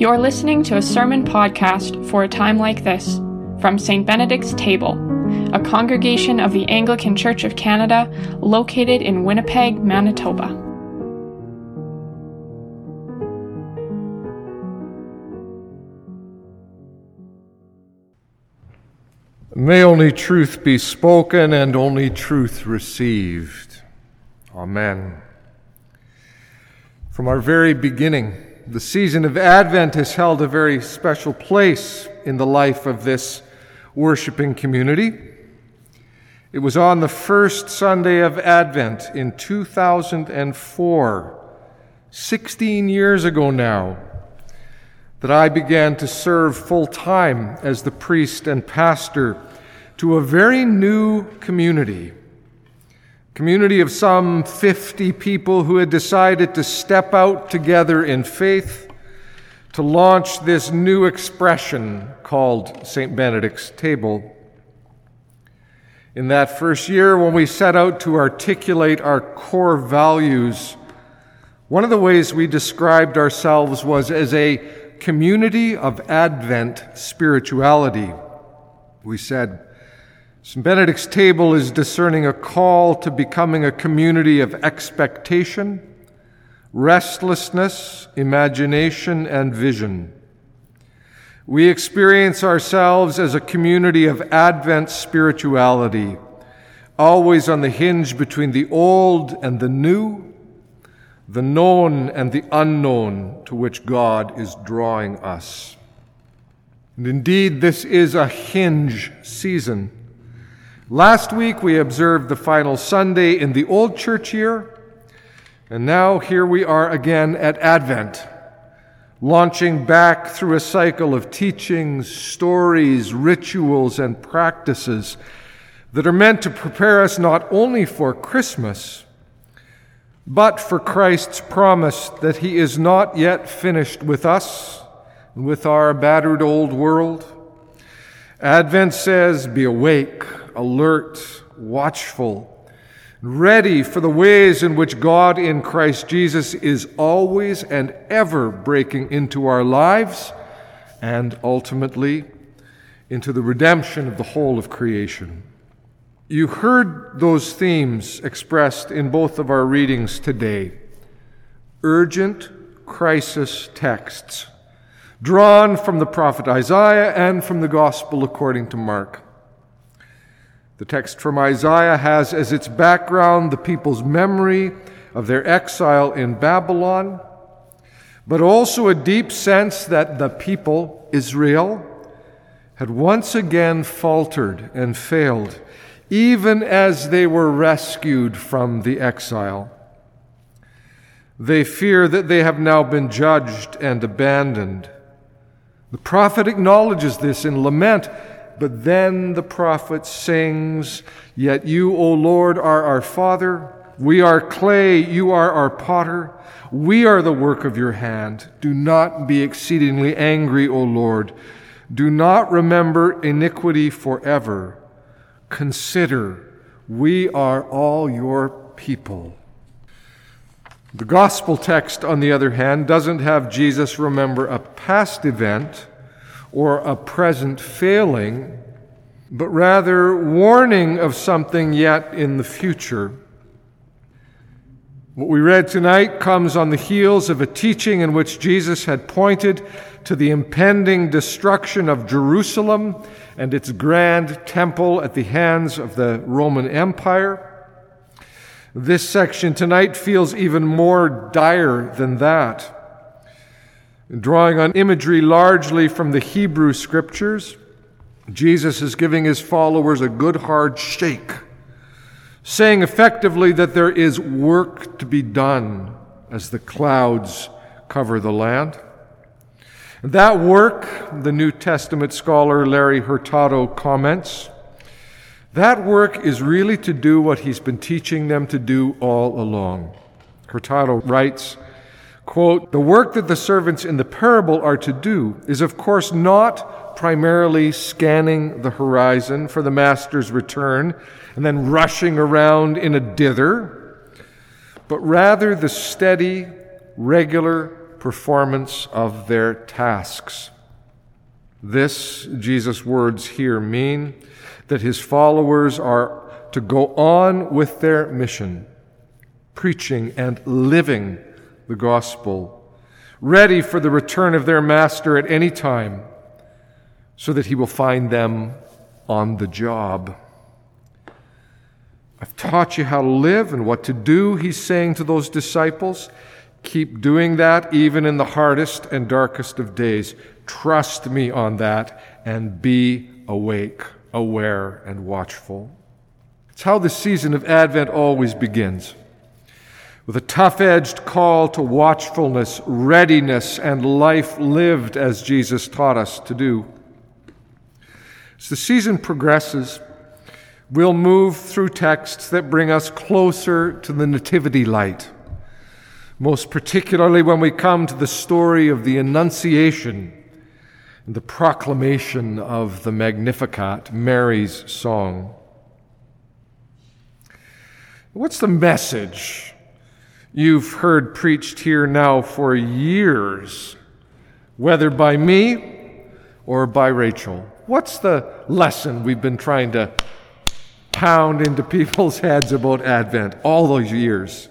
You're listening to a sermon podcast for a time like this from St. Benedict's Table, a congregation of the Anglican Church of Canada located in Winnipeg, Manitoba. May only truth be spoken and only truth received. Amen. From our very beginning, the season of Advent has held a very special place in the life of this worshiping community. It was on the first Sunday of Advent in 2004, 16 years ago now, that I began to serve full time as the priest and pastor to a very new community community of some 50 people who had decided to step out together in faith to launch this new expression called St. Benedict's Table. In that first year, when we set out to articulate our core values, one of the ways we described ourselves was as a community of Advent spirituality. We said, St. Benedict's table is discerning a call to becoming a community of expectation, restlessness, imagination, and vision. We experience ourselves as a community of Advent spirituality, always on the hinge between the old and the new, the known and the unknown to which God is drawing us. And indeed, this is a hinge season. Last week we observed the final Sunday in the Old Church year, and now here we are again at Advent, launching back through a cycle of teachings, stories, rituals, and practices that are meant to prepare us not only for Christmas, but for Christ's promise that He is not yet finished with us, and with our battered old world. Advent says, Be awake alert, watchful, ready for the ways in which God in Christ Jesus is always and ever breaking into our lives and ultimately into the redemption of the whole of creation. You heard those themes expressed in both of our readings today urgent crisis texts drawn from the prophet Isaiah and from the gospel according to Mark. The text from Isaiah has as its background the people's memory of their exile in Babylon, but also a deep sense that the people, Israel, had once again faltered and failed, even as they were rescued from the exile. They fear that they have now been judged and abandoned. The prophet acknowledges this in lament but then the prophet sings, Yet you, O Lord, are our Father. We are clay, you are our potter. We are the work of your hand. Do not be exceedingly angry, O Lord. Do not remember iniquity forever. Consider, we are all your people. The gospel text, on the other hand, doesn't have Jesus remember a past event or a present failing, but rather warning of something yet in the future. What we read tonight comes on the heels of a teaching in which Jesus had pointed to the impending destruction of Jerusalem and its grand temple at the hands of the Roman Empire. This section tonight feels even more dire than that drawing on imagery largely from the Hebrew scriptures, Jesus is giving his followers a good hard shake, saying effectively that there is work to be done as the clouds cover the land. That work, the New Testament scholar Larry Hurtado comments, that work is really to do what he's been teaching them to do all along. Hurtado writes, Quote, the work that the servants in the parable are to do is, of course, not primarily scanning the horizon for the master's return and then rushing around in a dither, but rather the steady, regular, performance of their tasks. This, Jesus' words here mean that his followers are to go on with their mission, preaching and living the gospel, ready for the return of their master at any time, so that he will find them on the job. I've taught you how to live and what to do, he's saying to those disciples. Keep doing that even in the hardest and darkest of days. Trust me on that and be awake, aware, and watchful. It's how the season of Advent always begins with a tough edged call to watchfulness, readiness, and life lived as Jesus taught us to do. As the season progresses, we'll move through texts that bring us closer to the Nativity light most particularly when we come to the story of the Annunciation and the proclamation of the Magnificat, Mary's song. What's the message you've heard preached here now for years, whether by me or by Rachel? What's the lesson we've been trying to pound into people's heads about Advent all those years?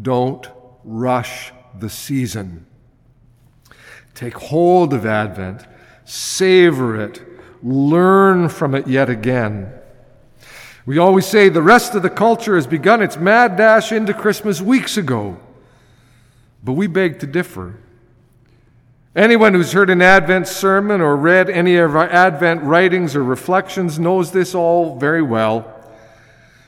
Don't rush the season. Take hold of Advent, savor it, learn from it yet again. We always say the rest of the culture has begun its mad dash into Christmas weeks ago, but we beg to differ. Anyone who's heard an Advent sermon or read any of our Advent writings or reflections knows this all very well.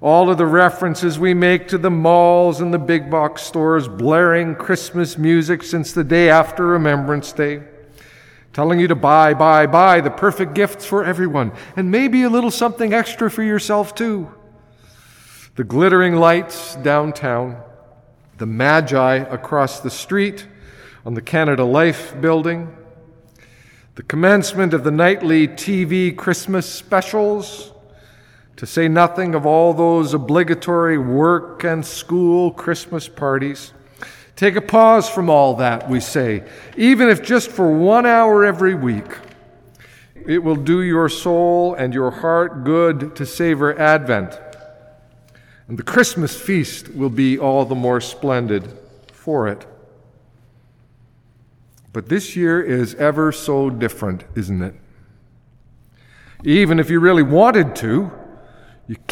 All of the references we make to the malls and the big box stores blaring Christmas music since the day after Remembrance Day, telling you to buy, buy, buy the perfect gifts for everyone, and maybe a little something extra for yourself too. The glittering lights downtown, the Magi across the street on the Canada Life building, the commencement of the nightly TV Christmas specials to say nothing of all those obligatory work and school Christmas parties. Take a pause from all that, we say, even if just for one hour every week. It will do your soul and your heart good to savor Advent. And the Christmas feast will be all the more splendid for it. But this year is ever so different, isn't it? Even if you really wanted to,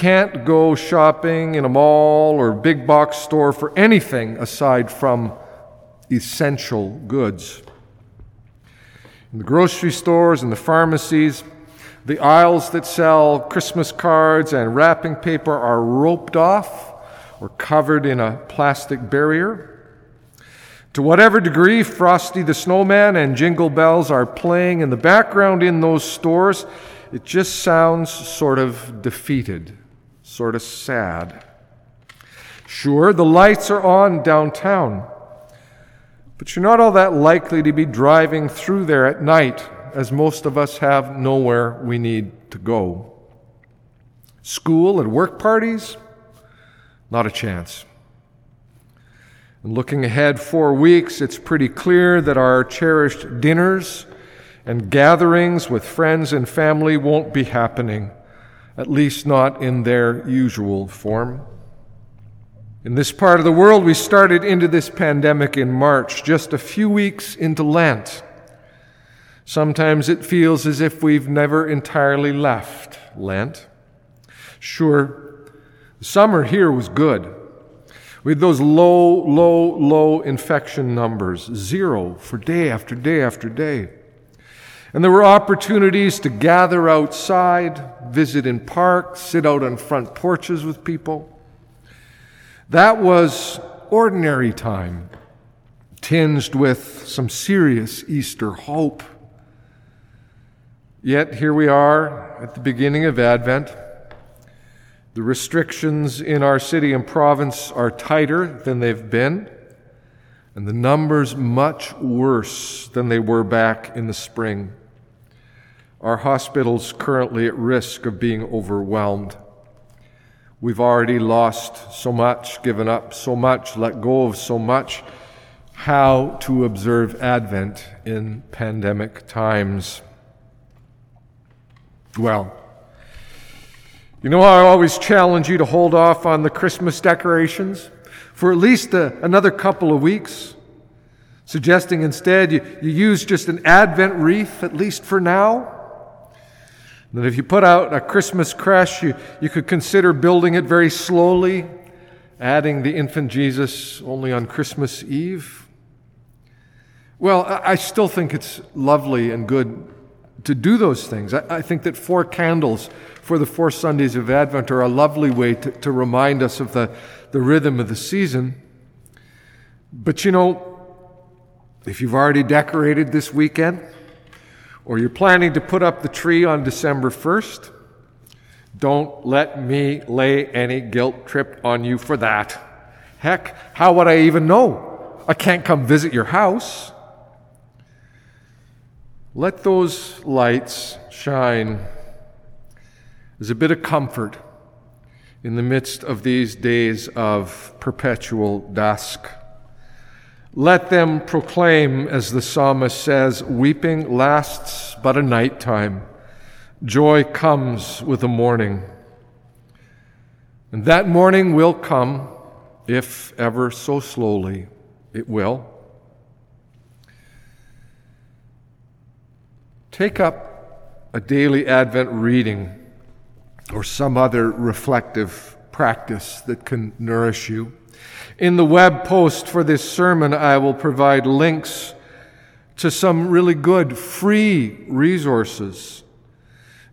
can't go shopping in a mall or big box store for anything aside from essential goods. In the grocery stores and the pharmacies, the aisles that sell Christmas cards and wrapping paper are roped off or covered in a plastic barrier. To whatever degree Frosty the Snowman and Jingle Bells are playing in the background in those stores, it just sounds sort of defeated, sort of sad. Sure, the lights are on downtown, but you're not all that likely to be driving through there at night, as most of us have nowhere we need to go. School and work parties? Not a chance. And looking ahead four weeks, it's pretty clear that our cherished dinners and gatherings with friends and family won't be happening, at least not in their usual form. In this part of the world, we started into this pandemic in March, just a few weeks into Lent. Sometimes it feels as if we've never entirely left Lent. Sure, the summer here was good. We had those low, low, low infection numbers, zero for day after day after day. And there were opportunities to gather outside, visit in parks, sit out on front porches with people. That was ordinary time, tinged with some serious Easter hope. Yet here we are at the beginning of Advent. The restrictions in our city and province are tighter than they've been, and the numbers much worse than they were back in the spring. Our hospital's currently at risk of being overwhelmed. We've already lost so much, given up so much, let go of so much. how to observe Advent in pandemic times. Well, you know, I always challenge you to hold off on the Christmas decorations for at least a, another couple of weeks, suggesting instead you, you use just an Advent wreath, at least for now. That if you put out a Christmas creche, you, you could consider building it very slowly, adding the infant Jesus only on Christmas Eve. Well, I still think it's lovely and good to do those things. I, I, think that four candles for the four Sundays of Advent are a lovely way to, to remind us of the, the rhythm of the season. But you know, if you've already decorated this weekend, or you're planning to put up the tree on December 1st, don't let me lay any guilt trip on you for that. Heck, how would I even know? I can't come visit your house. Let those lights shine as a bit of comfort in the midst of these days of perpetual dusk. Let them proclaim, as the psalmist says, weeping lasts but a night time. Joy comes with the morning. And that morning will come, if ever so slowly, it will. Take up a daily Advent reading or some other reflective practice that can nourish you. In the web post for this sermon, I will provide links to some really good free resources,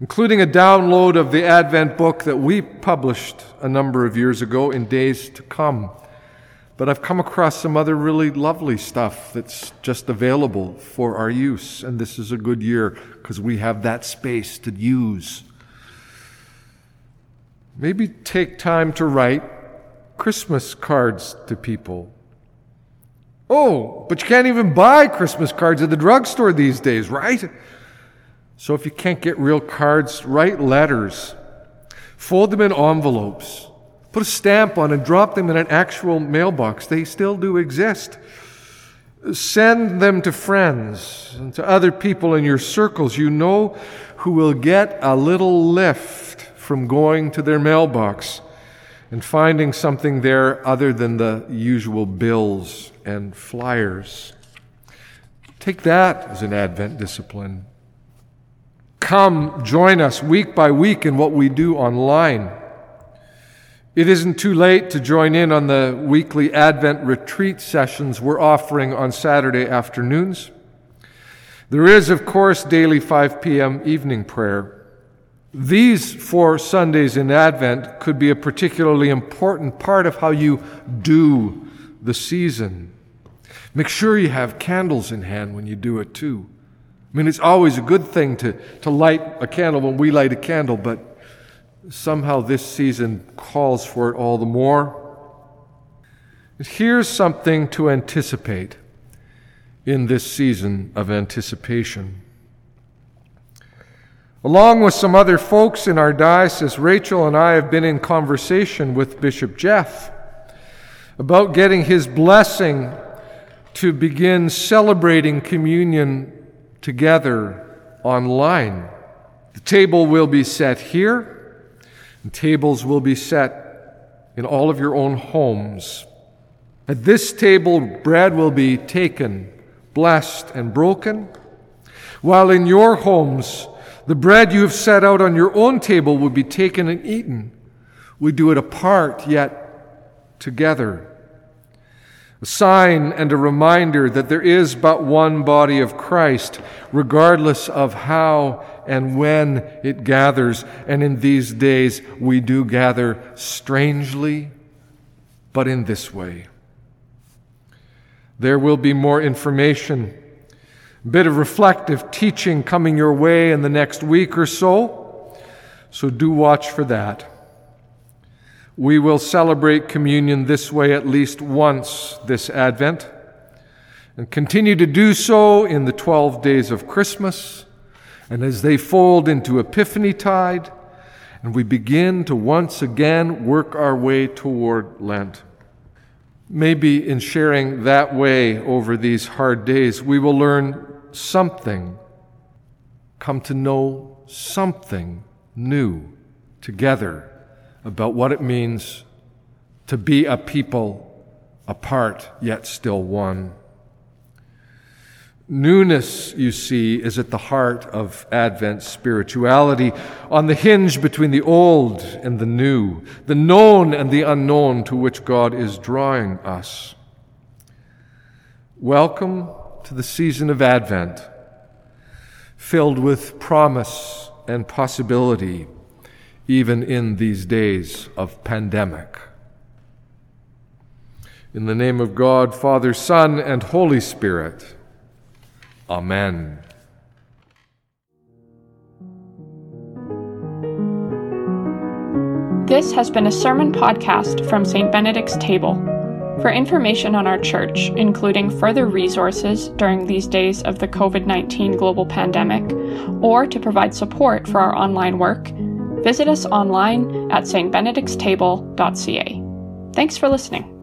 including a download of the Advent book that we published a number of years ago in Days to Come. But I've come across some other really lovely stuff that's just available for our use, and this is a good year because we have that space to use. Maybe take time to write Christmas cards to people. Oh, but you can't even buy Christmas cards at the drugstore these days, right? So if you can't get real cards, write letters. Fold them in envelopes. Put a stamp on and drop them in an actual mailbox. They still do exist. Send them to friends and to other people in your circles you know who will get a little lift from going to their mailbox and finding something there other than the usual bills and flyers. Take that as an Advent discipline. Come, join us week by week in what we do online. It isn't too late to join in on the weekly Advent retreat sessions we're offering on Saturday afternoons. There is, of course, daily 5 p.m. evening prayer. These four Sundays in Advent could be a particularly important part of how you do the season. Make sure you have candles in hand when you do it too. I mean, it's always a good thing to, to light a candle when we light a candle, but somehow this season calls for it all the more. Here's something to anticipate in this season of anticipation. Along with some other folks in our diocese, Rachel and I have been in conversation with Bishop Jeff about getting his blessing to begin celebrating communion together online. The table will be set here, and tables will be set in all of your own homes. At this table, bread will be taken, blessed, and broken, while in your homes, the bread you have set out on your own table will be taken and eaten. We do it apart, yet together. A sign and a reminder that there is but one body of Christ, regardless of how and when it gathers. And in these days, we do gather strangely, but in this way. There will be more information bit of reflective teaching coming your way in the next week or so, so do watch for that. We will celebrate communion this way at least once this Advent and continue to do so in the 12 days of Christmas and as they fold into Epiphany tide and we begin to once again work our way toward Lent. Maybe in sharing that way over these hard days, we will learn something, come to know something new together about what it means to be a people apart yet still one. Newness, you see, is at the heart of Advent spirituality, on the hinge between the old and the new, the known and the unknown to which God is drawing us. Welcome to the season of Advent, filled with promise and possibility, even in these days of pandemic. In the name of God, Father, Son, and Holy Spirit. Amen. This has been a sermon podcast from St. Benedict's Table. For information on our church, including further resources during these days of the COVID 19 global pandemic, or to provide support for our online work, visit us online at stbenedictstable.ca. Thanks for listening.